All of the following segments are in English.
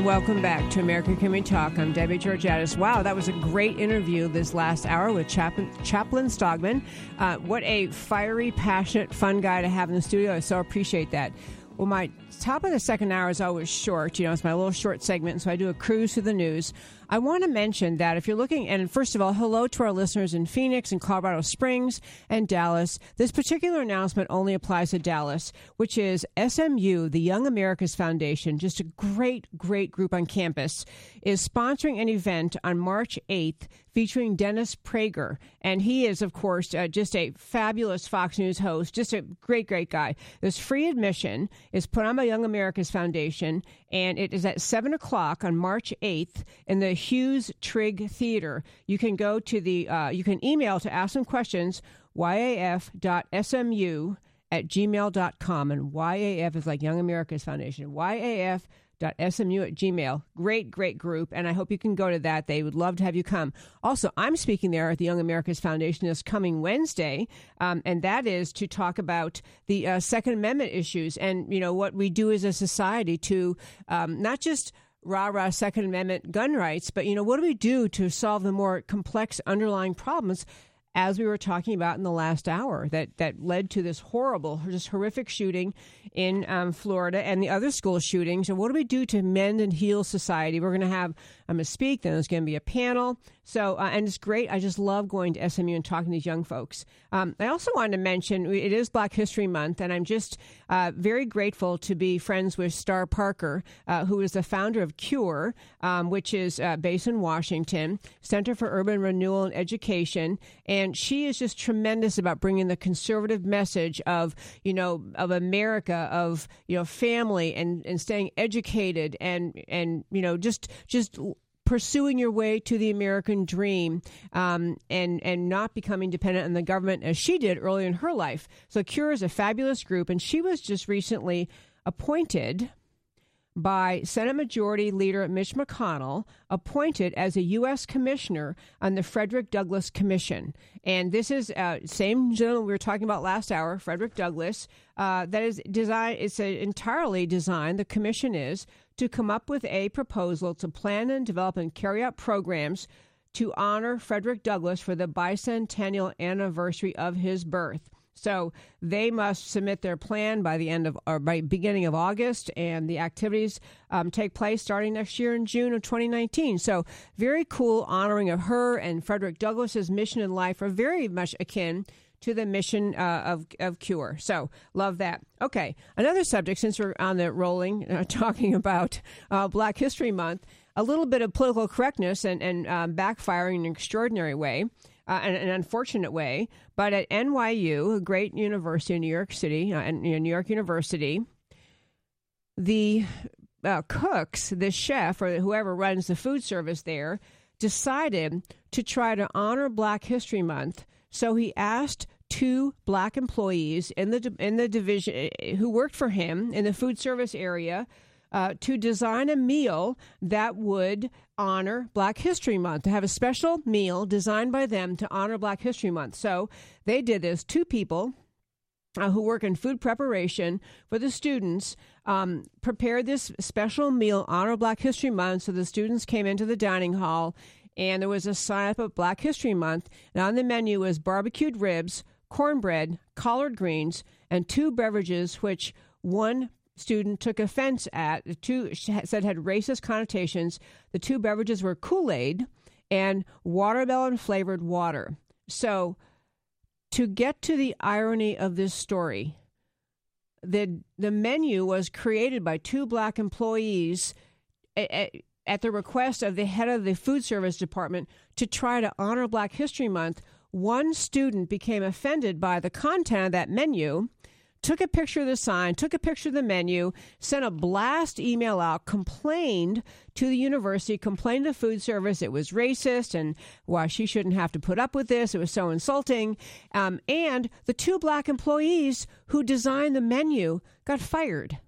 And welcome back to America Can We Talk. I'm Debbie Georgatos. Wow, that was a great interview this last hour with Chaplain, Chaplain Stoglin. Uh, what a fiery, passionate, fun guy to have in the studio. I so appreciate that. Well, my top of the second hour is always short. You know, it's my little short segment, so I do a cruise through the news. I want to mention that if you're looking, and first of all, hello to our listeners in Phoenix and Colorado Springs and Dallas. This particular announcement only applies to Dallas, which is SMU, the Young Americas Foundation, just a great, great group on campus, is sponsoring an event on March 8th featuring Dennis Prager. And he is, of course, uh, just a fabulous Fox News host, just a great, great guy. This free admission is put on Young Americas Foundation, and it is at 7 o'clock on March 8th in the Hughes Trigg Theater. You can go to the, uh, you can email to ask some questions, yaf.smu at gmail.com. And YAF is like Young America's Foundation. YAF smu at gmail. Great, great group, and I hope you can go to that. They would love to have you come. Also, I'm speaking there at the Young Americas Foundation this coming Wednesday, um, and that is to talk about the uh, Second Amendment issues and you know what we do as a society to um, not just rah rah Second Amendment gun rights, but you know, what do we do to solve the more complex underlying problems? As we were talking about in the last hour, that that led to this horrible, just horrific shooting in um, Florida and the other school shootings. And what do we do to mend and heal society? We're going to have I'm going to speak. Then there's going to be a panel. So, uh, and it's great. I just love going to SMU and talking to these young folks. Um, I also wanted to mention it is Black History Month, and I'm just uh, very grateful to be friends with Star Parker, uh, who is the founder of CURE, um, which is uh, based in Washington, Center for Urban Renewal and Education. And she is just tremendous about bringing the conservative message of, you know, of America, of, you know, family and, and staying educated and, and, you know, just, just pursuing your way to the American dream um, and and not becoming dependent on the government as she did early in her life. So Cure is a fabulous group, and she was just recently appointed by Senate Majority Leader Mitch McConnell, appointed as a U.S. Commissioner on the Frederick Douglass Commission. And this is uh, same gentleman we were talking about last hour, Frederick Douglass. Uh, that is designed. It's entirely designed. The commission is to come up with a proposal to plan and develop and carry out programs to honor Frederick Douglass for the bicentennial anniversary of his birth. So they must submit their plan by the end of or by beginning of August, and the activities um, take place starting next year in June of 2019. So very cool honoring of her and Frederick Douglass's mission in life are very much akin to the mission uh, of, of Cure. So, love that. Okay, another subject, since we're on the rolling, uh, talking about uh, Black History Month, a little bit of political correctness and, and um, backfiring in an extraordinary way. Uh, an, an, unfortunate way, but at NYU, a great university in New York City, uh, New York University, the uh, cooks, the chef, or whoever runs the food service there, decided to try to honor Black History Month. So he asked two black employees in the in the division who worked for him in the food service area uh, to design a meal that would honor Black History Month, to have a special meal designed by them to honor Black History Month. So they did this. Two people uh, who work in food preparation for the students um, prepared this special meal honor Black History Month. So the students came into the dining hall and there was a sign up of Black History Month. And on the menu was barbecued ribs, cornbread, collard greens, and two beverages, which one student took offense at. The two said had racist connotations. The two beverages were Kool Aid and watermelon flavored water. So, to get to the irony of this story, the the menu was created by two black employees at the request of the head of the food service department to try to honor Black History Month, one student became offended by the content of that menu, took a picture of the sign, took a picture of the menu, sent a blast email out, complained to the university, complained to food service it was racist and why she shouldn't have to put up with this. It was so insulting. Um, and the two black employees who designed the menu got fired.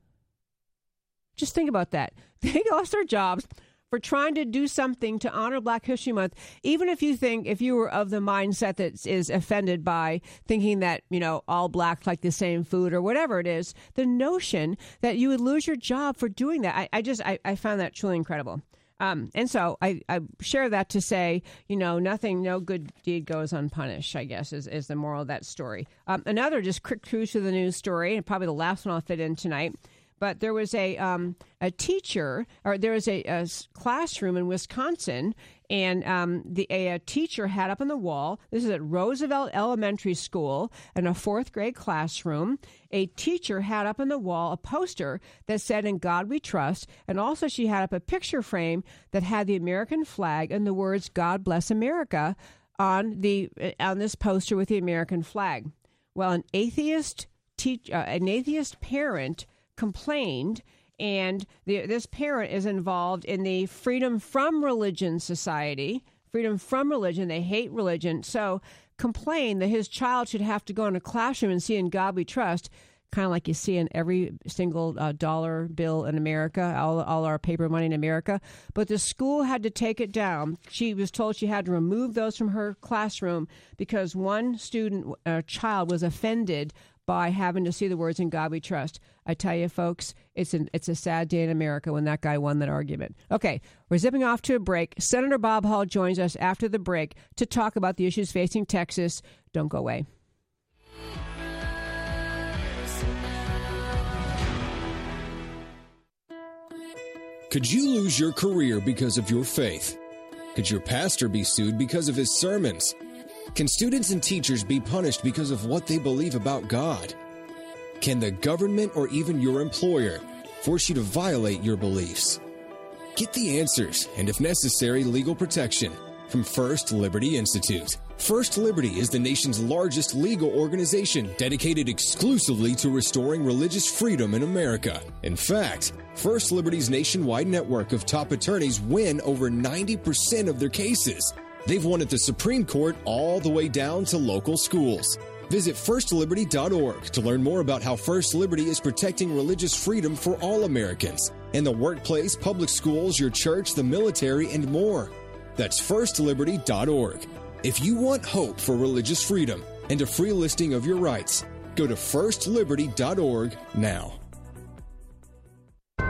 Just think about that. They lost their jobs for trying to do something to honor Black History Month, even if you think, if you were of the mindset that is offended by thinking that, you know, all blacks like the same food or whatever it is, the notion that you would lose your job for doing that, I, I just, I, I found that truly incredible. Um, and so I, I, share that to say, you know, nothing, no good deed goes unpunished, I guess, is, is the moral of that story. Um, another just quick cruise to the news story, and probably the last one I'll fit in tonight but there was a um, a teacher, or there was a, a classroom in Wisconsin, and um, the a, a, teacher had up on the wall. This is at Roosevelt Elementary School in a fourth grade classroom. A teacher had up on the wall a poster that said "In God We Trust," and also she had up a picture frame that had the American flag and the words "God Bless America" on the on this poster with the American flag. Well, an atheist teach uh, an atheist parent complained and the, this parent is involved in the Freedom from Religion Society. Freedom from religion. They hate religion. So complain that his child should have to go in a classroom and see in God we trust, kind of like you see in every single uh, dollar bill in America, all, all our paper money in America. But the school had to take it down. She was told she had to remove those from her classroom because one student, uh, child, was offended by having to see the words "In God We Trust." I tell you, folks, it's an, it's a sad day in America when that guy won that argument. Okay, we're zipping off to a break. Senator Bob Hall joins us after the break to talk about the issues facing Texas. Don't go away. Could you lose your career because of your faith? Could your pastor be sued because of his sermons? Can students and teachers be punished because of what they believe about God? Can the government or even your employer force you to violate your beliefs? Get the answers and, if necessary, legal protection from First Liberty Institute. First Liberty is the nation's largest legal organization dedicated exclusively to restoring religious freedom in America. In fact, First Liberty's nationwide network of top attorneys win over 90% of their cases. They've won at the Supreme Court all the way down to local schools. Visit firstliberty.org to learn more about how First Liberty is protecting religious freedom for all Americans in the workplace, public schools, your church, the military, and more. That's firstliberty.org. If you want hope for religious freedom and a free listing of your rights, go to firstliberty.org now.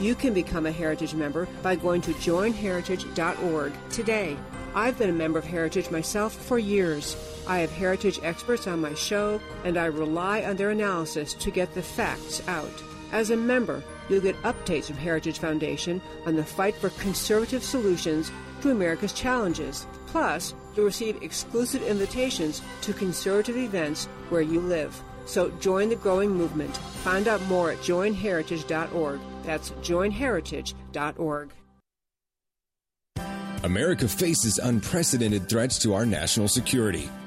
You can become a Heritage member by going to joinheritage.org today. I've been a member of Heritage myself for years. I have Heritage experts on my show, and I rely on their analysis to get the facts out. As a member, you'll get updates from Heritage Foundation on the fight for conservative solutions to America's challenges. Plus, you'll receive exclusive invitations to conservative events where you live. So join the growing movement. Find out more at joinheritage.org. That's joinheritage.org. America faces unprecedented threats to our national security.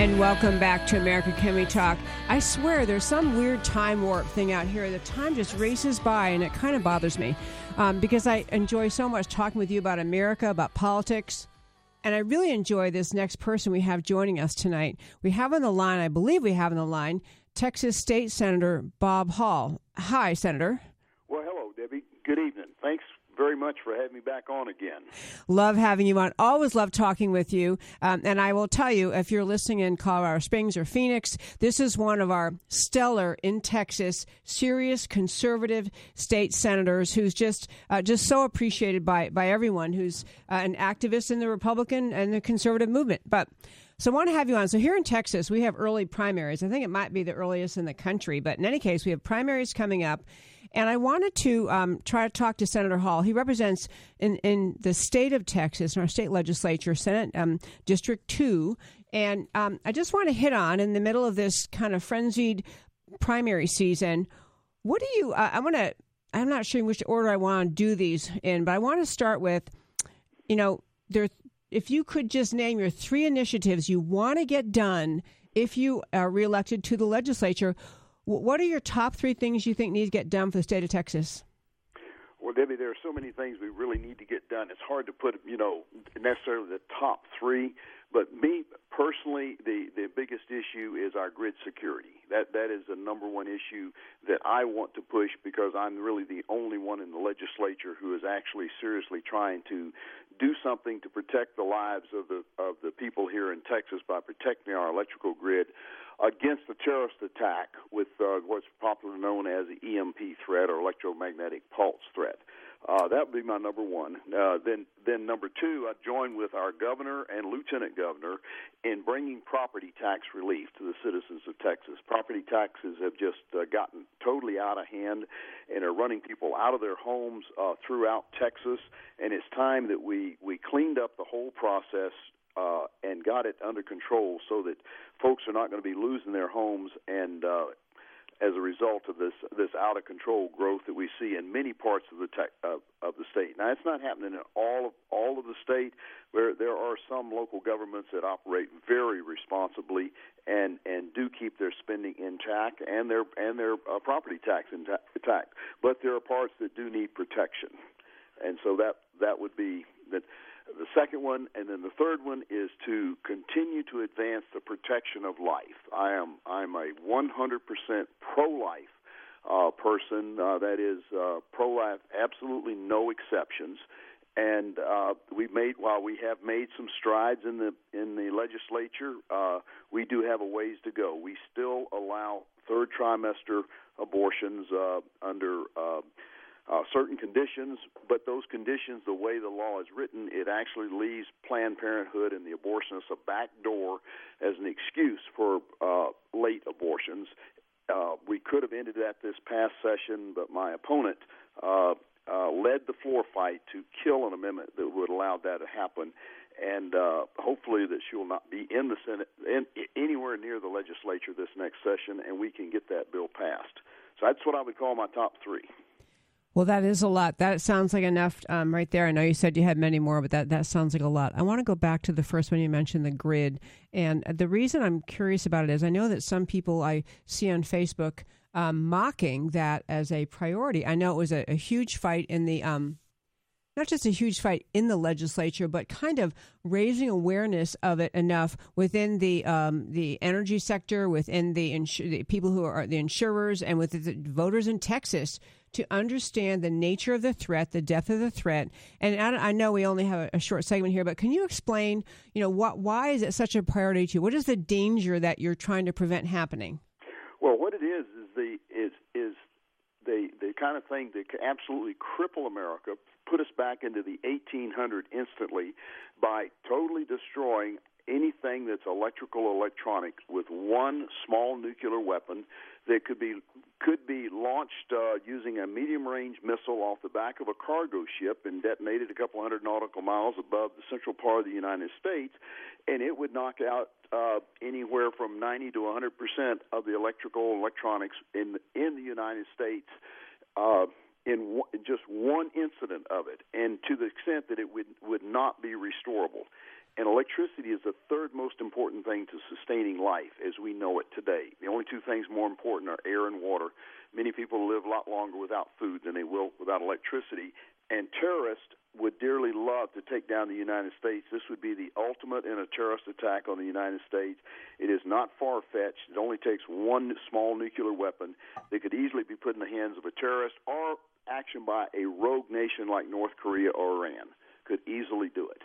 And welcome back to America Can We Talk. I swear there's some weird time warp thing out here. The time just races by, and it kind of bothers me um, because I enjoy so much talking with you about America, about politics. And I really enjoy this next person we have joining us tonight. We have on the line, I believe we have on the line, Texas State Senator Bob Hall. Hi, Senator. Well, hello, Debbie. Good evening. Thanks very much for having me back on again. Love having you on. Always love talking with you. Um, and I will tell you, if you're listening in Colorado Springs or Phoenix, this is one of our stellar in Texas, serious conservative state senators who's just uh, just so appreciated by by everyone who's uh, an activist in the Republican and the conservative movement. But so I want to have you on. So here in Texas, we have early primaries. I think it might be the earliest in the country, but in any case, we have primaries coming up. And I wanted to um, try to talk to Senator Hall. He represents in, in the state of Texas, in our state legislature, Senate um, District 2. And um, I just want to hit on, in the middle of this kind of frenzied primary season, what do you, uh, I want to, I'm not sure in which order I want to do these in, but I want to start with, you know, there, if you could just name your three initiatives you want to get done if you are reelected to the legislature, what are your top three things you think need to get done for the state of Texas? Well, Debbie, there are so many things we really need to get done. It's hard to put, you know, necessarily the top three. But me personally, the the biggest issue is our grid security. That that is the number one issue that I want to push because I'm really the only one in the legislature who is actually seriously trying to do something to protect the lives of the of the people here in Texas by protecting our electrical grid against a terrorist attack with uh, what's popularly known as the EMP threat or electromagnetic pulse threat. Uh, that would be my number one. Uh, then, then number two, I join with our governor and lieutenant governor in bringing property tax relief to the citizens of Texas. Property taxes have just uh, gotten totally out of hand and are running people out of their homes uh, throughout Texas. And it's time that we we cleaned up the whole process uh, and got it under control so that folks are not going to be losing their homes and uh, as a result of this this out of control growth that we see in many parts of the tech, uh, of the state. Now, it's not happening in all of all of the state. Where there are some local governments that operate very responsibly and and do keep their spending intact and their and their uh, property tax intact. But there are parts that do need protection, and so that that would be that the second one, and then the third one is to continue to advance the protection of life. I am I'm a 100% pro-life uh, person. Uh, that is uh, pro-life, absolutely no exceptions. And uh, we've made while we have made some strides in the in the legislature, uh, we do have a ways to go. We still allow third trimester abortions uh, under uh, uh, certain conditions, but those conditions, the way the law is written, it actually leaves Planned Parenthood and the abortionists a back door as an excuse for uh, late abortions. Uh, we could have ended that this past session, but my opponent uh, uh, led the floor fight to kill an amendment that would allow that to happen. And uh, hopefully, that she will not be in the Senate, in, anywhere near the legislature this next session, and we can get that bill passed. So that's what I would call my top three. Well, that is a lot. That sounds like enough um, right there. I know you said you had many more, but that, that sounds like a lot. I want to go back to the first one you mentioned, the grid. And the reason I'm curious about it is I know that some people I see on Facebook um, mocking that as a priority. I know it was a, a huge fight in the um, not just a huge fight in the legislature, but kind of raising awareness of it enough within the um, the energy sector, within the, insu- the, people who are the insurers, and with the voters in Texas to understand the nature of the threat, the depth of the threat. And I, I know we only have a, a, short segment here, but can you explain, you know, what why is it such a priority to you? What is the danger that you're trying to prevent happening? Well, what it is is the is the the kind of thing that can absolutely cripple America, put us back into the 1800 instantly by totally destroying anything that's electrical electronic with one small nuclear weapon that could be could be launched uh, using a medium range missile off the back of a cargo ship and detonated a couple hundred nautical miles above the central part of the United States, and it would knock out uh, anywhere from 90 to 100 percent of the electrical electronics in in the United States. Uh, in one, just one incident of it, and to the extent that it would would not be restorable. And electricity is the third most important thing to sustaining life as we know it today. The only two things more important are air and water. Many people live a lot longer without food than they will without electricity. And terrorists would dearly love to take down the United States. This would be the ultimate in a terrorist attack on the United States. It is not far fetched. It only takes one small nuclear weapon that could easily be put in the hands of a terrorist or action by a rogue nation like North Korea or Iran. Could easily do it.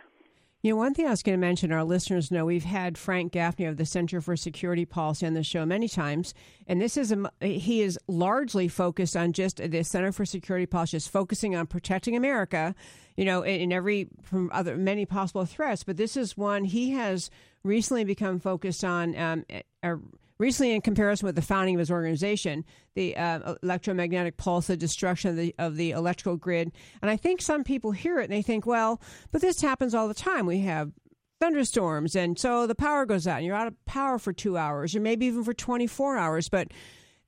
You know, one thing I was going to mention, our listeners know we've had Frank Gaffney of the Center for Security Policy on the show many times, and this is a, he is largely focused on just the Center for Security Policy, is focusing on protecting America, you know, in, every from other many possible threats. But this is one he has recently become focused on. Um, a, recently in comparison with the founding of his organization, the uh, electromagnetic pulse, the destruction of the, of the electrical grid. And I think some people hear it and they think, well, but this happens all the time. We have thunderstorms, and so the power goes out, and you're out of power for two hours, or maybe even for 24 hours. But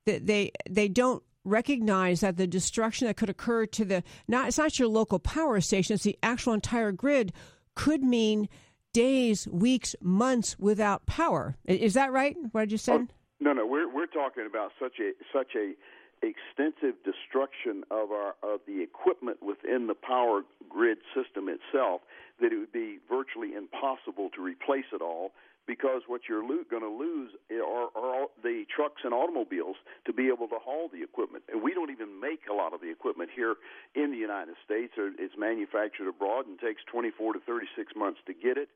they they don't recognize that the destruction that could occur to the not it's not your local power station, it's the actual entire grid could mean days, weeks, months without power. Is that right? What you say? Oh, no, no. We're we're talking about such a such a extensive destruction of our of the equipment within the power grid system itself that it would be virtually impossible to replace it all because what you're lo- going to lose are, are the trucks and automobiles to be able to haul the equipment. And we don't even make a lot of the equipment here in the United States. It's manufactured abroad and takes 24 to 36 months to get it.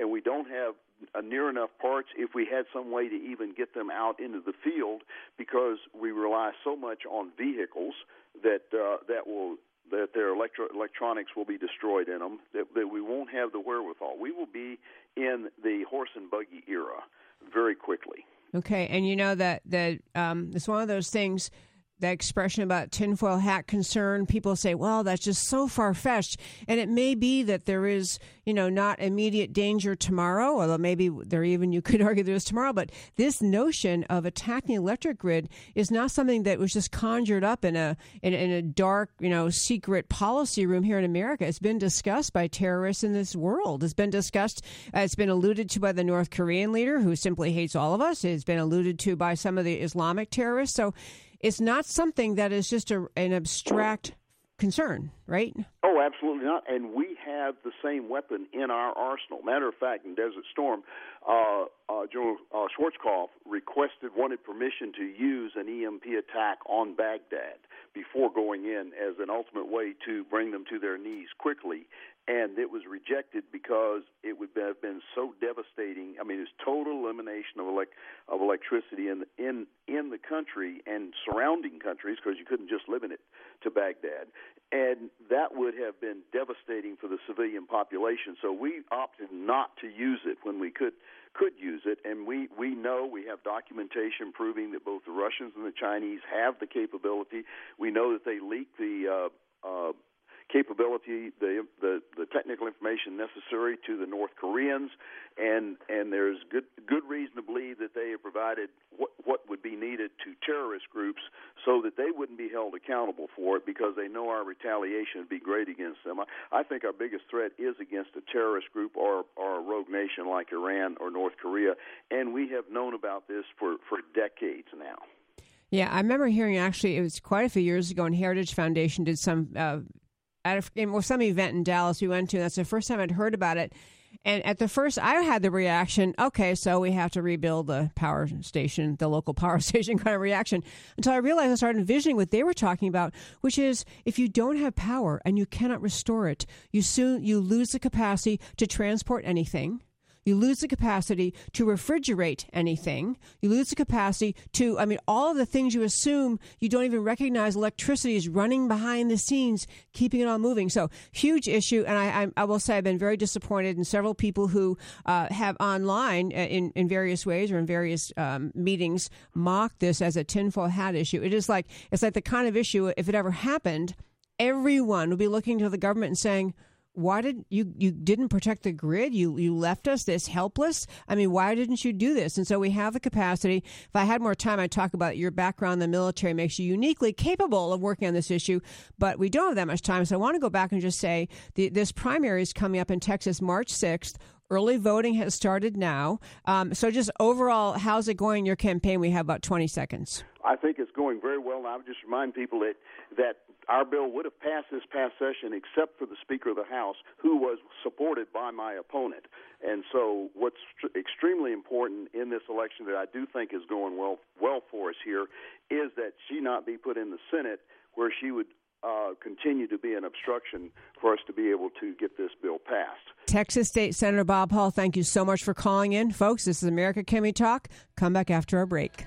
And we don't have near enough parts if we had some way to even get them out into the field because we rely so much on vehicles that uh, that will that their electro- electronics will be destroyed in them, that, that we won't have the wherewithal. We will be in the horse and buggy era very quickly. Okay, and you know that that um, it's one of those things that expression about tinfoil hat concern, people say, well, that's just so far fetched. And it may be that there is, you know, not immediate danger tomorrow, although maybe there even you could argue there is tomorrow. But this notion of attacking the electric grid is not something that was just conjured up in a in, in a dark, you know, secret policy room here in America. It's been discussed by terrorists in this world. It's been discussed. It's been alluded to by the North Korean leader, who simply hates all of us. It's been alluded to by some of the Islamic terrorists. So it's not something that is just a, an abstract concern, right? Oh, absolutely not. And we have the same weapon in our arsenal. Matter of fact, in Desert Storm, uh, uh, General uh, Schwarzkopf requested, wanted permission to use an EMP attack on Baghdad before going in as an ultimate way to bring them to their knees quickly and it was rejected because it would have been so devastating. I mean, it's total elimination of elect of electricity in in in the country and surrounding countries because you couldn't just limit it to Baghdad, and that would have been devastating for the civilian population. So we opted not to use it when we could could use it, and we we know we have documentation proving that both the Russians and the Chinese have the capability. We know that they leaked the uh, uh, capability, the, the the technical information necessary to the North Koreans, and and there's good good reason to believe that they have provided what what would be needed to terrorist groups so that they wouldn't be held accountable for it because they know our retaliation would be great against them. I, I think our biggest threat is against a terrorist group or or a rogue nation like Iran or North Korea, and we have known about this for for decades now. Yeah, I remember hearing actually it was quite a few years ago, and Heritage Foundation did some uh, at a, some event in Dallas we went to. And that's the first time I'd heard about it. And at the first, I had the reaction, okay, so we have to rebuild the power station, the local power station kind of reaction, until I realized I started envisioning what they were talking about, which is if you don't have power and you cannot restore it, you soon you lose the capacity to transport anything. You lose the capacity to refrigerate anything. You lose the capacity to, I mean, all of the things you assume you don't even recognize electricity is running behind the scenes, keeping it all moving. So, huge issue. And I, I, I will say I've been very disappointed in several people who uh, have online uh, in, in various ways or in various um, meetings mocked this as a tinfoil hat issue. It is like, it's like the kind of issue, if it ever happened, everyone would be looking to the government and saying, why did you you didn't protect the grid you you left us this helpless i mean why didn't you do this and so we have the capacity if i had more time i'd talk about your background in the military makes you uniquely capable of working on this issue but we don't have that much time so i want to go back and just say the, this primary is coming up in texas march 6th Early voting has started now. Um, so, just overall, how's it going in your campaign? We have about 20 seconds. I think it's going very well. And I would just remind people that, that our bill would have passed this past session except for the Speaker of the House, who was supported by my opponent. And so, what's extremely important in this election that I do think is going well well for us here is that she not be put in the Senate, where she would uh, continue to be an obstruction for us to be able to get this bill passed. Texas State Senator Bob Hall, thank you so much for calling in, folks. This is America Can We Talk. Come back after our break.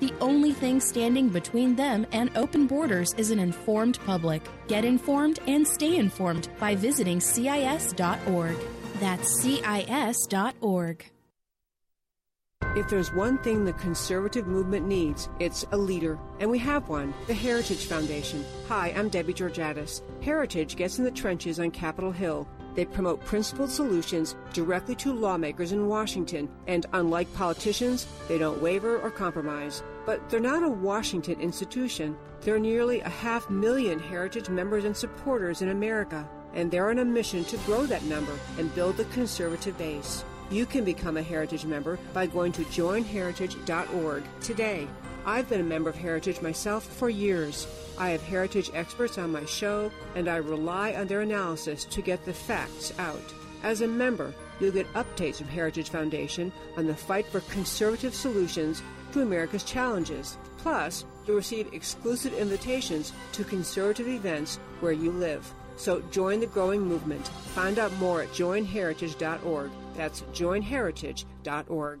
The only thing standing between them and open borders is an informed public. Get informed and stay informed by visiting CIS.org. That's CIS.org. If there's one thing the conservative movement needs, it's a leader. And we have one the Heritage Foundation. Hi, I'm Debbie Georgatos. Heritage gets in the trenches on Capitol Hill they promote principled solutions directly to lawmakers in Washington, and unlike politicians, they don't waver or compromise. But they're not a Washington institution. There are nearly a half million Heritage members and supporters in America, and they're on a mission to grow that number and build the conservative base. You can become a Heritage member by going to joinheritage.org today. I've been a member of Heritage myself for years. I have Heritage experts on my show, and I rely on their analysis to get the facts out. As a member, you'll get updates from Heritage Foundation on the fight for conservative solutions to America's challenges. Plus, you'll receive exclusive invitations to conservative events where you live. So join the growing movement. Find out more at joinheritage.org. That's joinheritage.org.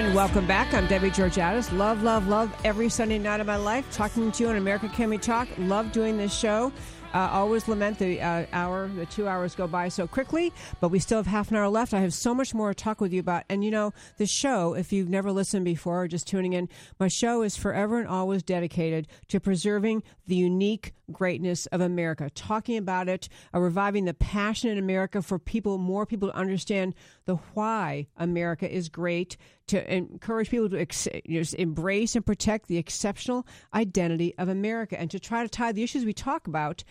And welcome back. I'm Debbie Georgatos. Love, love, love every Sunday night of my life talking to you on America Can We Talk. Love doing this show. Uh, always lament the uh, hour, the two hours go by so quickly, but we still have half an hour left. I have so much more to talk with you about. And you know, the show, if you've never listened before or just tuning in, my show is forever and always dedicated to preserving the unique greatness of America, talking about it, uh, reviving the passion in America for people, more people to understand the why America is great, to encourage people to ex- embrace and protect the exceptional identity of America, and to try to tie the issues we talk about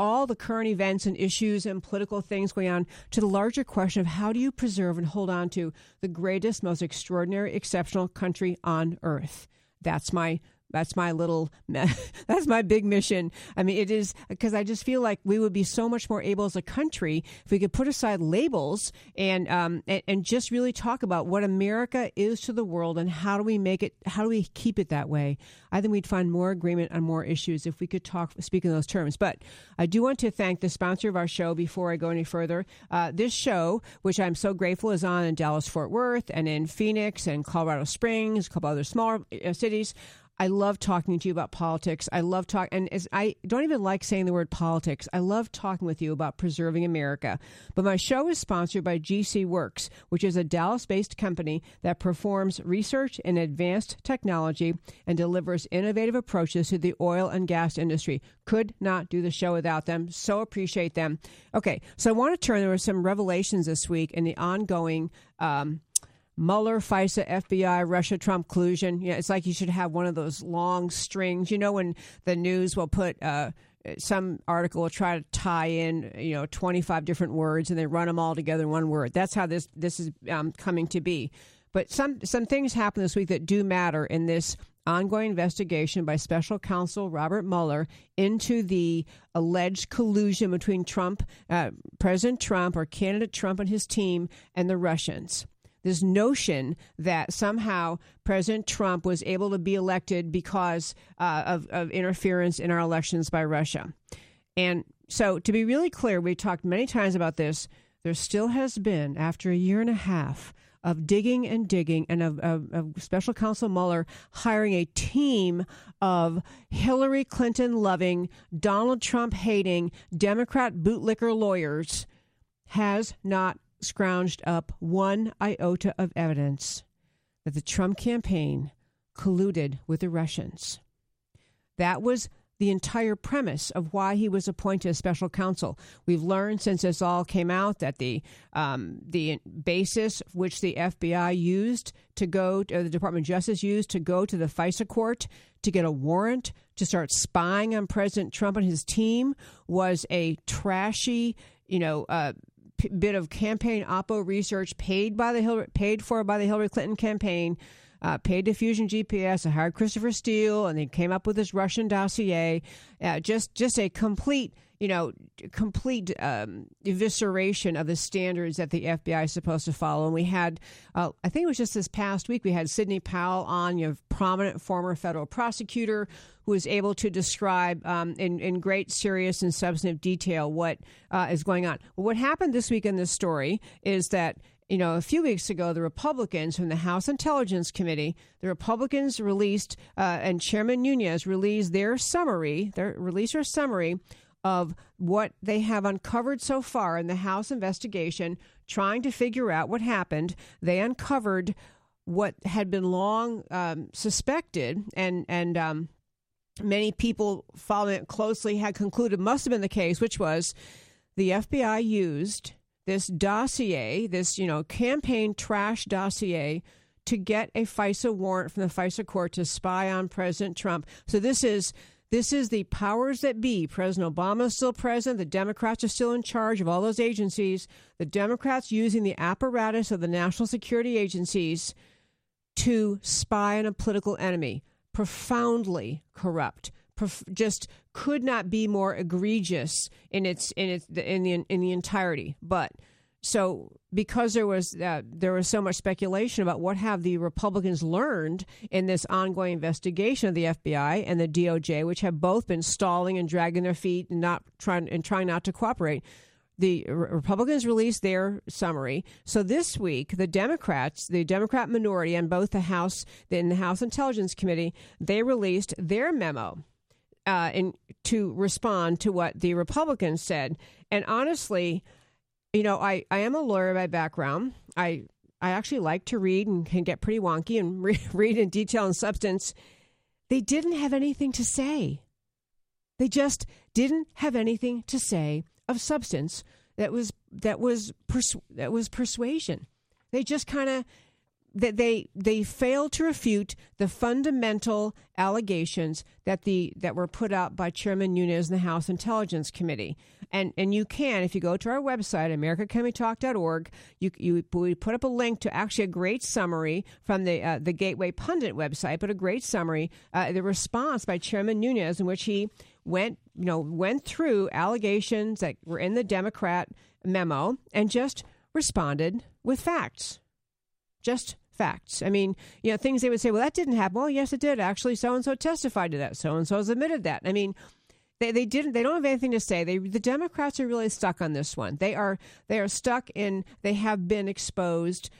all the current events and issues and political things going on to the larger question of how do you preserve and hold on to the greatest, most extraordinary, exceptional country on earth. That's my that's my little that's my big mission. I mean it is because i just feel like we would be so much more able as a country if we could put aside labels and um and, and, just really talk about what america is to the world and how do we make it how do we keep it that way. I think we'd find more agreement on more issues if we could talk speak in those terms. But i do want to thank the sponsor of our show before i go any further. Uh, this show which i'm so grateful is on in dallas fort worth and in phoenix and colorado springs a couple other smaller uh, cities I love talking to you about politics. I love talk, and I don't even like saying the word politics. I love talking with you about preserving America. But my show is sponsored by GC Works, which is a Dallas-based company that performs research in advanced technology and delivers innovative approaches to the oil and gas industry. Could not do the show without them. So appreciate them. Okay, so I want to turn. There were some revelations this week in the ongoing. Um, Mueller, FISA, FBI, Russia, Trump collusion. Yeah, it's like you should have one of those long strings. You know, when the news will put uh, some article will try to tie in, you know, 25 different words and they run them all together in one word. That's how this this is um, coming to be. But some some things happen this week that do matter in this ongoing investigation by special counsel Robert Mueller into the alleged collusion between Trump, uh, President Trump, or candidate Trump and his team, and the Russians this notion that somehow President Trump was able to be elected because uh, of, of interference in our elections by Russia. And so, to be really clear, we talked many times about this. There still has been, after a year and a half of digging and digging, and of, of, of Special Counsel Mueller hiring a team of Hillary Clinton loving, Donald Trump hating, Democrat bootlicker lawyers, has not scrounged up one iota of evidence that the Trump campaign colluded with the Russians. That was the entire premise of why he was appointed as special counsel. We've learned since this all came out that the um, the basis which the FBI used to go, to, the Department of Justice used to go to the FISA court to get a warrant to start spying on President Trump and his team was a trashy, you know, uh, bit of campaign oppo research paid by the Hillary, paid for by the Hillary Clinton campaign uh, paid to Fusion GPS, they hired Christopher Steele, and they came up with this Russian dossier. Uh, just just a complete you know, complete um, evisceration of the standards that the FBI is supposed to follow. And we had, uh, I think it was just this past week, we had Sidney Powell on, you know, prominent former federal prosecutor who was able to describe um, in, in great, serious, and substantive detail what uh, is going on. What happened this week in this story is that you know, a few weeks ago, the Republicans from the House Intelligence Committee, the Republicans released, uh, and Chairman Nunes released their summary, their released their summary of what they have uncovered so far in the House investigation, trying to figure out what happened. They uncovered what had been long um, suspected, and and um, many people following it closely had concluded must have been the case, which was the FBI used this dossier, this you know campaign trash dossier to get a FISA warrant from the FISA court to spy on President Trump. So this is this is the powers that be. President Obama is still president. The Democrats are still in charge of all those agencies. The Democrats using the apparatus of the national security agencies to spy on a political enemy. Profoundly corrupt. Prof- just could not be more egregious in its in its in the in the entirety. But so because there was uh, there was so much speculation about what have the Republicans learned in this ongoing investigation of the FBI and the DOJ, which have both been stalling and dragging their feet and not trying and trying not to cooperate. The Republicans released their summary. So this week, the Democrats, the Democrat minority, and both the House in the House Intelligence Committee, they released their memo uh, in, to respond to what the Republicans said. And honestly, you know, I, I am a lawyer by background. I I actually like to read and can get pretty wonky and re- read in detail and substance. They didn't have anything to say. They just didn't have anything to say of substance that was that was pers- that was persuasion. They just kind of that they they failed to refute the fundamental allegations that the that were put out by Chairman Nunes in the House Intelligence Committee. And and you can if you go to our website americacanwetalk.org, you you we put up a link to actually a great summary from the uh, the Gateway Pundit website, but a great summary uh, the response by Chairman Nunes in which he went you know went through allegations that were in the Democrat memo and just responded with facts. Just facts. I mean, you know, things they would say, well, that didn't happen. Well, yes, it did. Actually, so and so testified to that. So and so has admitted that. I mean, they, they didn't they don't have anything to say. They the Democrats are really stuck on this one. They are they are stuck in they have been exposed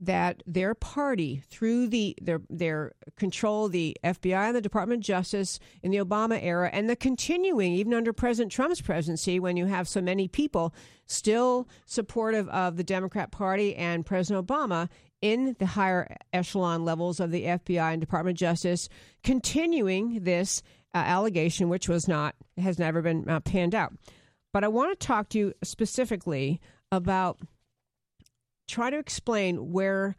that their party through the their their control the FBI and the Department of Justice in the Obama era and the continuing even under President Trump's presidency when you have so many people still supportive of the Democrat Party and President Obama in the higher echelon levels of the FBI and Department of Justice, continuing this uh, allegation, which was not has never been uh, panned out. But I want to talk to you specifically about try to explain where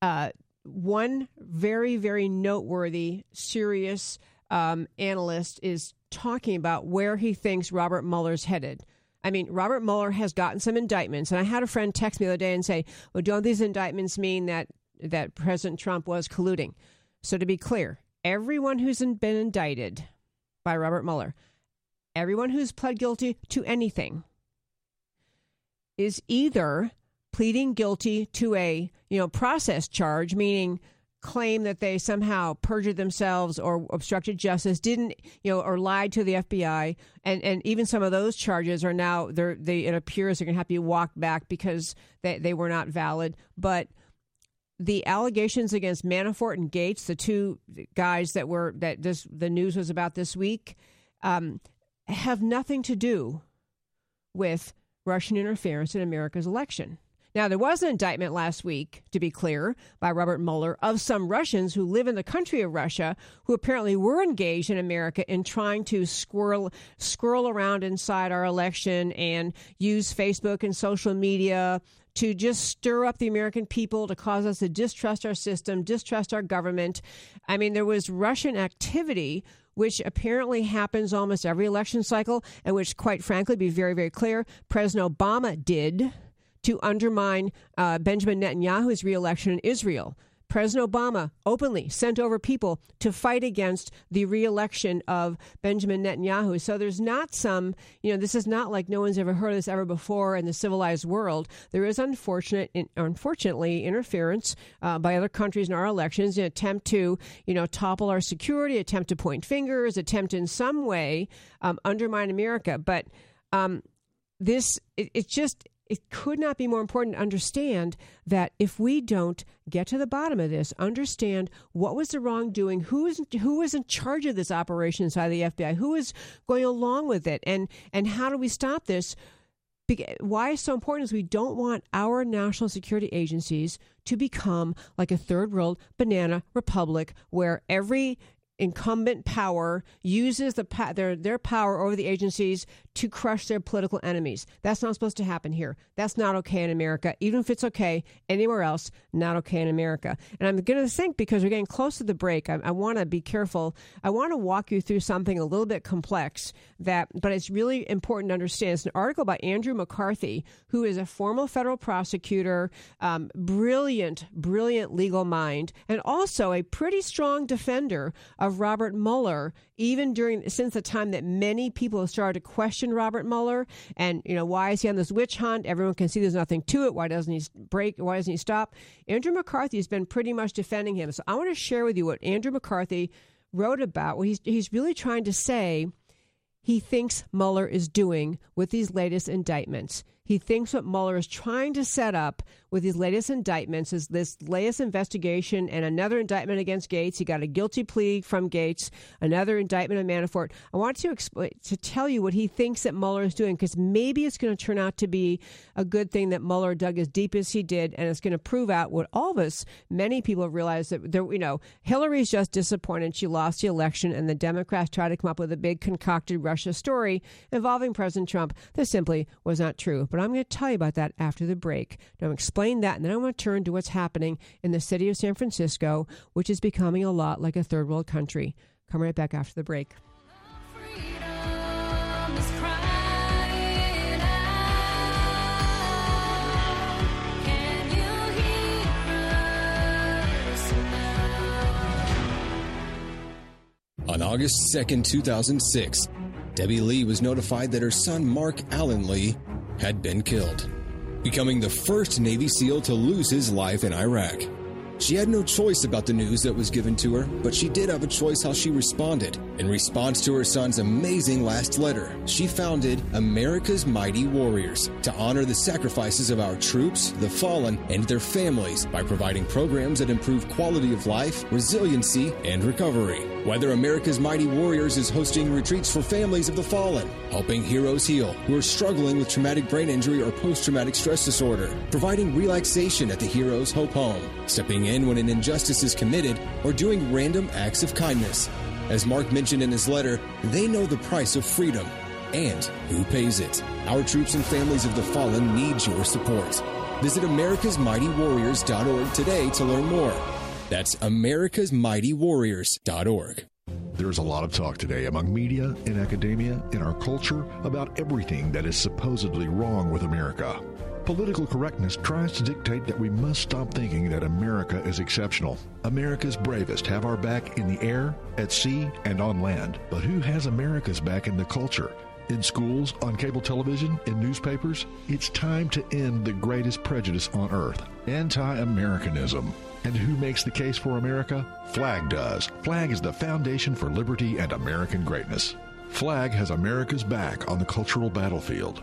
uh, one very very noteworthy, serious um, analyst is talking about where he thinks Robert Mueller's headed. I mean, Robert Mueller has gotten some indictments, and I had a friend text me the other day and say, "Well, don't these indictments mean that that President Trump was colluding?" So to be clear, everyone who's been indicted by Robert Mueller, everyone who's pled guilty to anything, is either pleading guilty to a you know process charge, meaning claim that they somehow perjured themselves or obstructed justice, didn't you know, or lied to the FBI, and and even some of those charges are now they're they it appears they're going to have to be walked back because they they were not valid, but. The allegations against Manafort and Gates, the two guys that were that this the news was about this week, um, have nothing to do with Russian interference in America's election. Now, there was an indictment last week, to be clear, by Robert Mueller of some Russians who live in the country of Russia who apparently were engaged in America in trying to squirrel, squirrel around inside our election and use Facebook and social media to just stir up the American people, to cause us to distrust our system, distrust our government. I mean, there was Russian activity which apparently happens almost every election cycle, and which, quite frankly, be very, very clear, President Obama did to undermine uh, Benjamin Netanyahu's reelection in Israel. President Obama openly sent over people to fight against the reelection of Benjamin Netanyahu. So there's not some, you know, this is not like no one's ever heard of this ever before in the civilized world. There is unfortunate, unfortunately, interference uh, by other countries in our elections, an attempt to, you know, topple our security, attempt to point fingers, attempt in some way um, undermine America. But um, this, it, it just it could not be more important to understand that if we don't get to the bottom of this, understand what was the wrongdoing, who is who was in charge of this operation inside the FBI, who is going along with it, and and how do we stop this? Why it's so important is we don't want our national security agencies to become like a third world banana republic where every incumbent power uses the their their power over the agencies to crush their political enemies. That's not supposed to happen here. That's not okay in America. Even if it's okay anywhere else, not okay in America. And I'm going to think because we're getting close to the break, I, I want to be careful. I want to walk you through something a little bit complex that, but it's really important to understand. It's an article by Andrew McCarthy, who is a former federal prosecutor, um, brilliant, brilliant legal mind, and also a pretty strong defender of Robert Mueller even during since the time that many people have started to question Robert Mueller and you know why is he on this witch hunt? Everyone can see there's nothing to it. Why doesn't he break? Why doesn't he stop? Andrew McCarthy has been pretty much defending him. So I want to share with you what Andrew McCarthy wrote about. What he's he's really trying to say he thinks Mueller is doing with these latest indictments. He thinks what Mueller is trying to set up with his latest indictments is this latest investigation and another indictment against Gates. He got a guilty plea from Gates, another indictment of Manafort. I want to explain to tell you what he thinks that Mueller is doing because maybe it's going to turn out to be a good thing that Mueller dug as deep as he did, and it's going to prove out what all of us, many people, have realized that there, you know, Hillary's just disappointed. She lost the election, and the Democrats tried to come up with a big concocted Russia story involving President Trump that simply was not true. But I'm going to tell you about that after the break. Now, I'm explain that, and then I want to turn to what's happening in the city of San Francisco, which is becoming a lot like a third world country. Come right back after the break. On August 2nd, 2006, Debbie Lee was notified that her son Mark Allen Lee had been killed, becoming the first Navy SEAL to lose his life in Iraq. She had no choice about the news that was given to her, but she did have a choice how she responded. In response to her son's amazing last letter, she founded America's Mighty Warriors to honor the sacrifices of our troops, the fallen, and their families by providing programs that improve quality of life, resiliency, and recovery. Whether America's Mighty Warriors is hosting retreats for families of the fallen, helping heroes heal who are struggling with traumatic brain injury or post traumatic stress disorder, providing relaxation at the Heroes Hope Home, stepping in when an injustice is committed, or doing random acts of kindness. As Mark mentioned in his letter, they know the price of freedom and who pays it. Our troops and families of the fallen need your support. Visit americasmightywarriors.org today to learn more. That's americasmightywarriors.org. There's a lot of talk today among media, in academia, in our culture about everything that is supposedly wrong with America. Political correctness tries to dictate that we must stop thinking that America is exceptional. America's bravest have our back in the air, at sea, and on land. But who has America's back in the culture? In schools, on cable television, in newspapers? It's time to end the greatest prejudice on earth anti Americanism. And who makes the case for America? FLAG does. FLAG is the foundation for liberty and American greatness. FLAG has America's back on the cultural battlefield.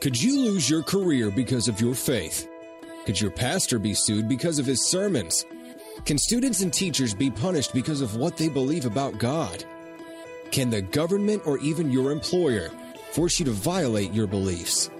Could you lose your career because of your faith? Could your pastor be sued because of his sermons? Can students and teachers be punished because of what they believe about God? Can the government or even your employer force you to violate your beliefs?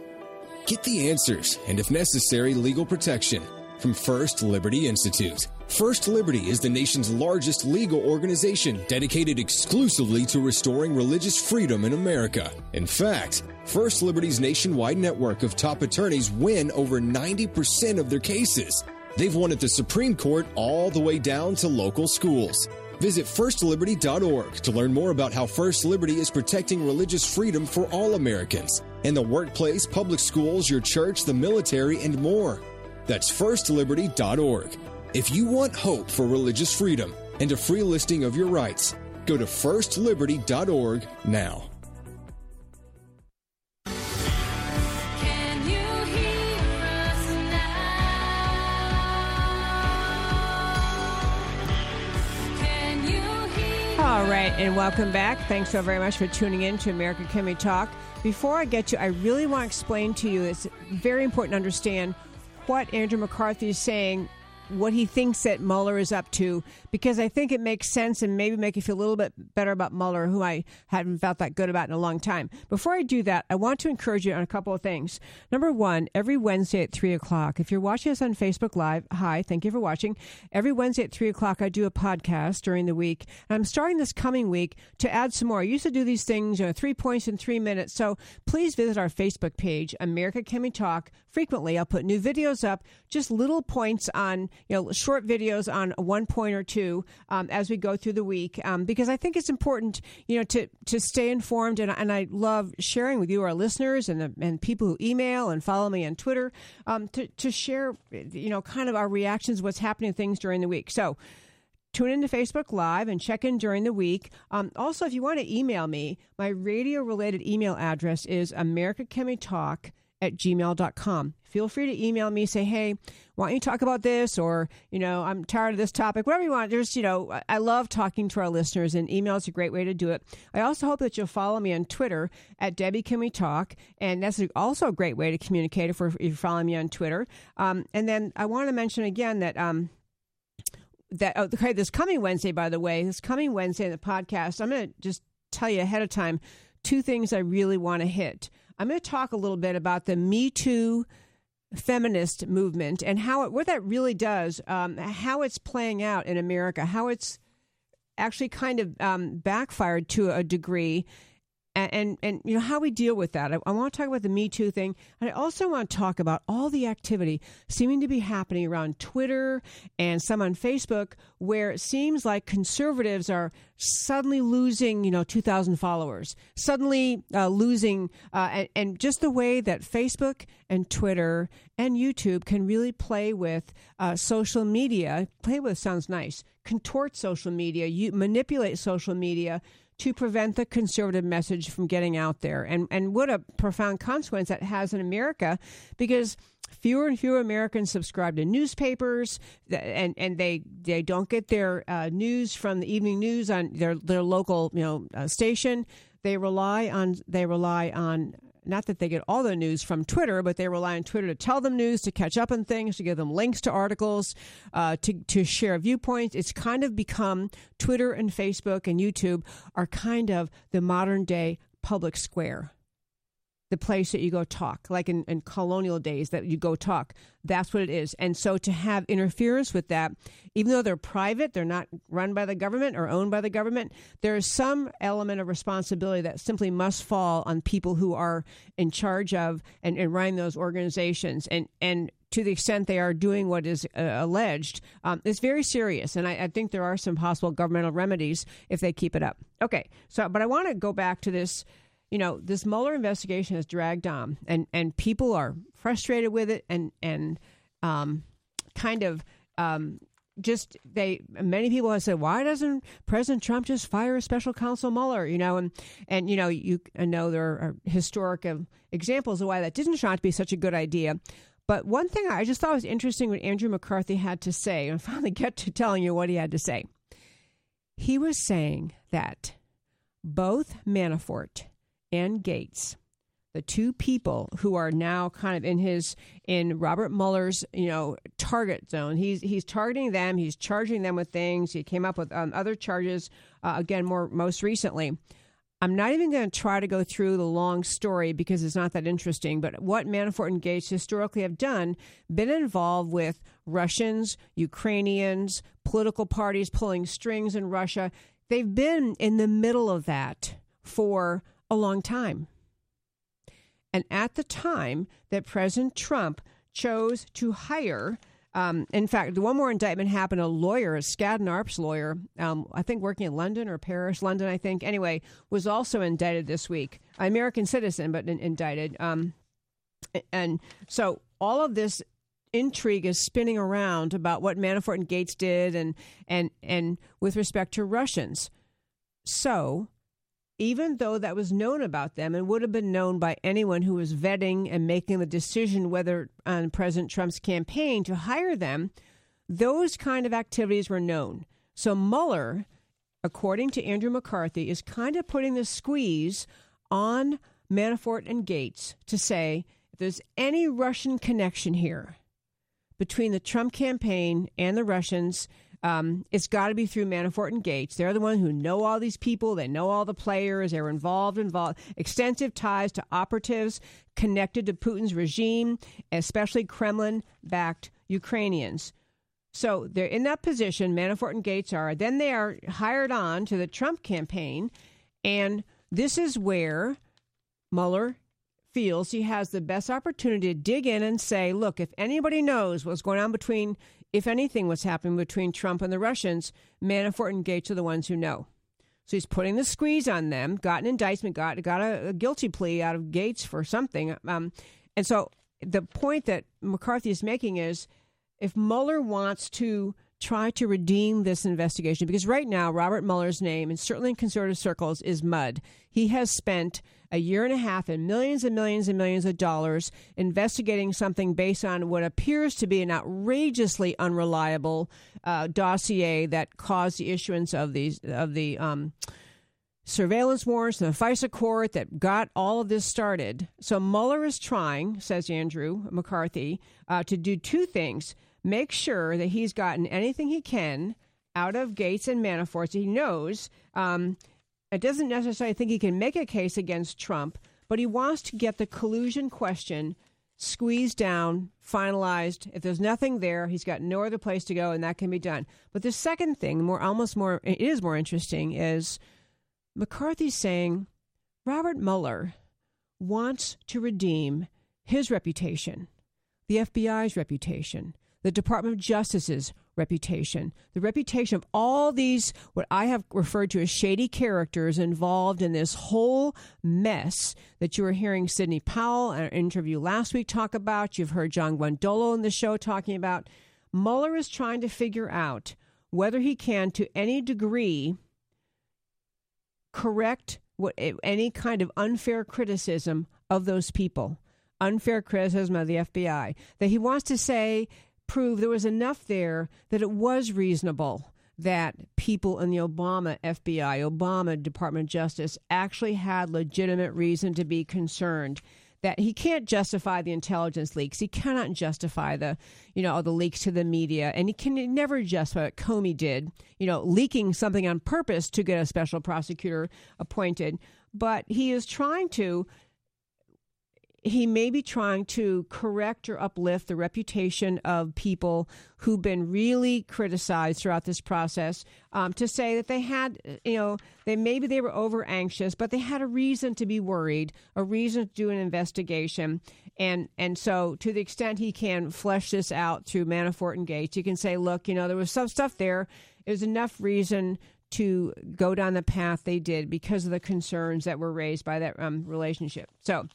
Get the answers and, if necessary, legal protection from First Liberty Institute. First Liberty is the nation's largest legal organization dedicated exclusively to restoring religious freedom in America. In fact, First Liberty's nationwide network of top attorneys win over 90% of their cases. They've won at the Supreme Court all the way down to local schools. Visit firstliberty.org to learn more about how First Liberty is protecting religious freedom for all Americans in the workplace, public schools, your church, the military, and more. That's firstliberty.org. If you want hope for religious freedom and a free listing of your rights, go to firstliberty.org now. Can you hear us now? Can you hear? All right, and welcome back. Thanks so very much for tuning in to America Can We Talk. Before I get to, I really want to explain to you. It's very important to understand what Andrew McCarthy is saying what he thinks that Mueller is up to because I think it makes sense and maybe make you feel a little bit better about Mueller, who I haven't felt that good about in a long time. Before I do that, I want to encourage you on a couple of things. Number one, every Wednesday at 3 o'clock, if you're watching us on Facebook Live, hi, thank you for watching. Every Wednesday at 3 o'clock, I do a podcast during the week. And I'm starting this coming week to add some more. I used to do these things, you know, three points in three minutes. So please visit our Facebook page, America Can We Talk. Frequently, I'll put new videos up, just little points on you know short videos on one point or two um, as we go through the week um, because I think it's important you know to to stay informed and, and I love sharing with you our listeners and the, and people who email and follow me on Twitter um, to to share you know kind of our reactions what's happening things during the week so tune into Facebook Live and check in during the week. Um, also, if you want to email me, my radio related email address is americacanwetalk at gmail.com. Feel free to email me, say, hey, why don't you talk about this? Or, you know, I'm tired of this topic, whatever you want. There's, you know, I love talking to our listeners, and email is a great way to do it. I also hope that you'll follow me on Twitter at Debbie Can We Talk. And that's also a great way to communicate if, if you're following me on Twitter. Um, and then I want to mention again that. Um, that oh, okay, this coming Wednesday, by the way, this coming Wednesday in the podcast, I'm going to just tell you ahead of time two things I really want to hit. I'm going to talk a little bit about the Me Too feminist movement and how it, what that really does, um, how it's playing out in America, how it's actually kind of um, backfired to a degree, and, and, and you know how we deal with that. I, I, want to talk about the Me Too thing, and I also want to talk about all the activity seeming to be happening around Twitter and some on Facebook, where it seems like conservatives are suddenly losing, you know, two thousand followers, suddenly uh, losing, uh, and, and, just the way that Facebook and Twitter and YouTube can really play with uh, social media. Play with sounds nice. Contort social media, you manipulate social media to prevent the conservative message from getting out there. And, and what a profound consequence that has in America because fewer and fewer Americans subscribe to newspapers, and and they they don't get their uh, news from the evening news on their their local you know uh, station. They rely on they rely on not that they get all their news from Twitter, but they rely on Twitter to tell them news, to catch up on things, to give them links to articles, uh, to, to share viewpoints. It's kind of become Twitter and Facebook and YouTube are kind of the modern day public square. The place that you go talk, like in, in, colonial days that you go talk. That's what it is. And so to have interference with that, even though they're private, they're not run by the government or owned by the government, there is some element of responsibility that simply must fall on people who are in charge of and, and running those organizations. And, and to the extent they are doing what is uh, alleged, um, it's very serious. And I, I think there are some possible governmental remedies if they keep it up. Okay. So, but I want to go back to this you know, this Mueller investigation has dragged on, and and people are frustrated with it, and and um, kind of um, just they many people have said why doesn't president trump just fire a special counsel mueller? You know and and you know you know there are historic examples of why that didn't turn out to be such a good idea. But one thing i just thought was interesting what andrew mccarthy had to say and finally get to telling you what he had to say. He was saying that both manafort and Gates, the two people who are now kind of in his in Robert Mueller's you know target zone. He's he's targeting them. He's charging them with things. He came up with um, other charges uh, again more most recently. I'm not even going to try to go through the long story because it's not that interesting. But what Manafort and Gates historically have done, been involved with Russians, Ukrainians, political parties pulling strings in Russia. They've been in the middle of that for a long time. And at the time that President Trump chose to hire, um, in fact, the one more indictment happened. A lawyer, a Skadden Arps lawyer, um, I think working in London or Paris, London, I think. Anyway, was also indicted this week. American citizen, but in, indicted. Um, and so all of this intrigue is spinning around about what Manafort and Gates did, and and and with respect to Russians. So even though that was known about them and would have been known by anyone who was vetting and making the decision whether on President Trump's campaign to hire them, those kind of activities were known. So Mueller, according to Andrew McCarthy, is kind of putting the squeeze on Manafort and Gates to say if there's any Russian connection here between the Trump campaign and the Russians, um, it's got to be through Manafort and Gates. They're the ones who know all these people. They know all the players. They're involved, involved, extensive ties to operatives connected to Putin's regime, especially Kremlin-backed Ukrainians. So they're in that position. Manafort and Gates are. Then they are hired on to the Trump campaign, and this is where Mueller feels he has the best opportunity to dig in and say, look, if anybody knows what's going on between if anything was happening between Trump and the Russians, Manafort and Gates are the ones who know. So he's putting the squeeze on them. Got an indictment, got got a, a guilty plea out of Gates for something. Um, and so the point that McCarthy is making is, if Mueller wants to try to redeem this investigation, because right now Robert Mueller's name, and certainly in conservative circles, is mud. He has spent a year and a half and millions and millions and millions of dollars investigating something based on what appears to be an outrageously unreliable uh, dossier that caused the issuance of these of the um, surveillance warrants and the FISA court that got all of this started. So Mueller is trying, says Andrew McCarthy, uh, to do two things: make sure that he's gotten anything he can out of Gates and Manafort. He knows. Um, it doesn't necessarily think he can make a case against Trump, but he wants to get the collusion question squeezed down, finalized. If there's nothing there, he's got no other place to go, and that can be done. But the second thing, more almost more, it is more interesting, is McCarthy saying Robert Mueller wants to redeem his reputation, the FBI's reputation, the Department of Justice's reputation, the reputation of all these, what I have referred to as shady characters involved in this whole mess that you were hearing Sidney Powell, in an interview last week, talk about. You've heard John Guandolo in the show talking about. Mueller is trying to figure out whether he can, to any degree, correct what any kind of unfair criticism of those people unfair criticism of the FBI. That he wants to say prove there was enough there that it was reasonable that people in the Obama FBI, Obama Department of Justice, actually had legitimate reason to be concerned. That he can't justify the intelligence leaks. He cannot justify the, you know, the leaks to the media, and he can never justify what Comey did, you know, leaking something on purpose to get a special prosecutor appointed. But he is trying to he may be trying to correct or uplift the reputation of people who've been really criticized throughout this process um, to say that they had, you know, they maybe they were over anxious, but they had a reason to be worried, a reason to do an investigation, and and so to the extent he can flesh this out through Manafort and Gates, you can say, look, you know, there was some stuff there. There's enough reason to go down the path they did because of the concerns that were raised by that um, relationship. So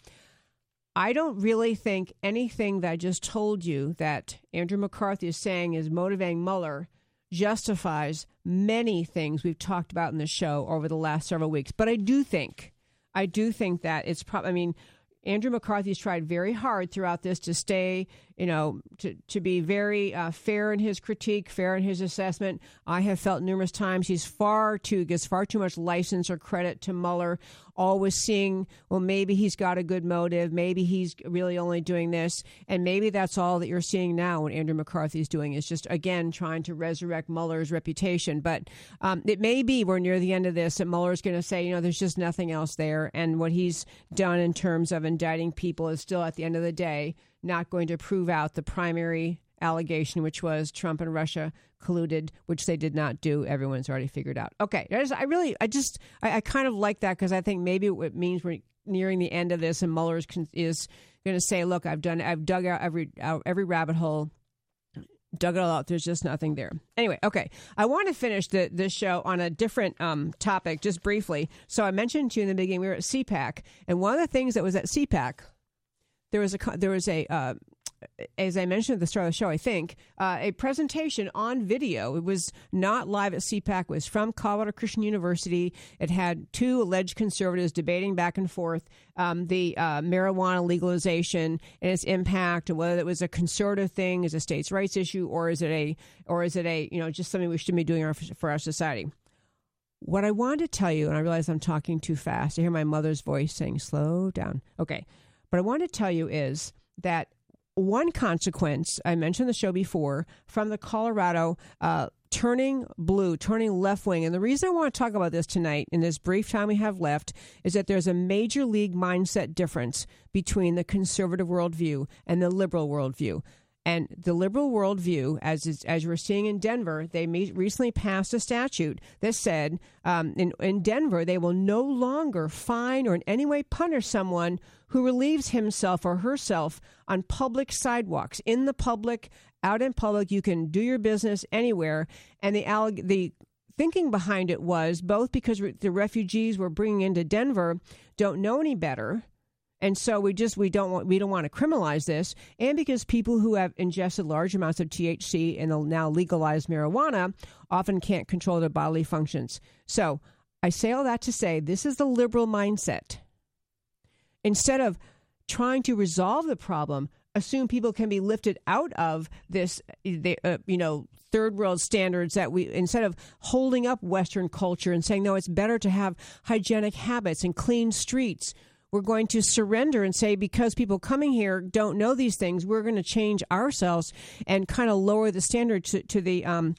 I don't really think anything that I just told you that Andrew McCarthy is saying is motivating Mueller justifies many things we've talked about in the show over the last several weeks. But I do think, I do think that it's probably, I mean, Andrew McCarthy's tried very hard throughout this to stay, you know, to, to be very uh, fair in his critique, fair in his assessment. I have felt numerous times he's far too, gives far too much license or credit to Mueller, always seeing, well, maybe he's got a good motive. Maybe he's really only doing this. And maybe that's all that you're seeing now what Andrew McCarthy's doing is just, again, trying to resurrect Mueller's reputation. But um, it may be we're near the end of this that Mueller's going to say, you know, there's just nothing else there. And what he's done in terms of indicting people is still, at the end of the day, not going to prove out the primary allegation, which was Trump and Russia colluded, which they did not do. Everyone's already figured out. Okay, I really, I just, I, I kind of like that because I think maybe it means we're nearing the end of this, and Mueller is, is going to say, "Look, I've done, I've dug out every out every rabbit hole." Dug it all out. There's just nothing there. Anyway, okay. I want to finish the this show on a different um, topic, just briefly. So I mentioned to you in the beginning we were at CPAC, and one of the things that was at CPAC there was a there was a uh, as I mentioned at the start of the show, I think uh, a presentation on video. It was not live at CPAC. It was from Colorado Christian University. It had two alleged conservatives debating back and forth um, the uh, marijuana legalization and its impact, and whether it was a conservative thing, is a states' rights issue, or is it a or is it a you know just something we should be doing for our society. What I wanted to tell you, and I realize I'm talking too fast. I hear my mother's voice saying, "Slow down." Okay. What I want to tell you is that one consequence, I mentioned the show before, from the Colorado uh, turning blue, turning left wing. And the reason I want to talk about this tonight, in this brief time we have left, is that there's a major league mindset difference between the conservative worldview and the liberal worldview. And the liberal worldview, as is, as we're seeing in Denver, they recently passed a statute that said um, in, in Denver they will no longer fine or in any way punish someone who relieves himself or herself on public sidewalks in the public, out in public. You can do your business anywhere, and the the thinking behind it was both because the refugees we're bringing into Denver don't know any better and so we just we don't want we don't want to criminalize this, and because people who have ingested large amounts of THC and the now legalized marijuana often can't control their bodily functions. So I say all that to say this is the liberal mindset. Instead of trying to resolve the problem, assume people can be lifted out of this, uh, you know, third world standards that we instead of holding up western culture and saying no it's better to have hygienic habits and clean streets. We're going to surrender and say because people coming here don't know these things, we're going to change ourselves and kind of lower the standard to, to the um,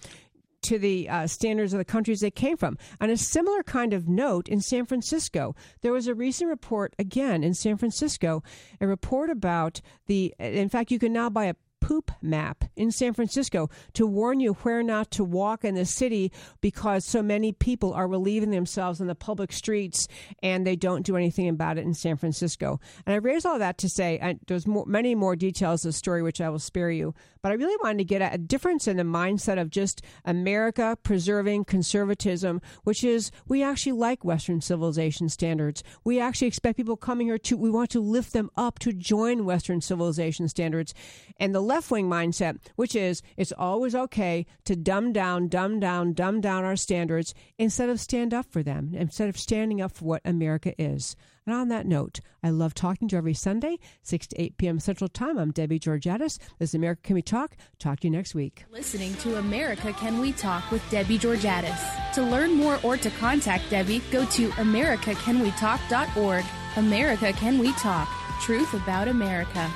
to the uh, standards of the countries they came from. On a similar kind of note, in San Francisco, there was a recent report again in San Francisco, a report about the. In fact, you can now buy a poop map in San Francisco to warn you where not to walk in the city because so many people are relieving themselves in the public streets and they don't do anything about it in San Francisco. And I raise all that to say there's more, many more details of the story which I will spare you, but I really wanted to get at a difference in the mindset of just America preserving conservatism, which is we actually like Western civilization standards. We actually expect people coming here to, we want to lift them up to join Western civilization standards. And the left wing mindset, which is it's always okay to dumb down, dumb down, dumb down our standards instead of stand up for them, instead of standing up for what America is. And on that note, I love talking to you every Sunday, 6 to 8 p.m. Central Time. I'm Debbie Georgatos. This is America Can We Talk? Talk to you next week. Listening to America Can We Talk with Debbie Georgatos. To learn more or to contact Debbie, go to americacanwetalk.org. America Can We Talk? Truth about America.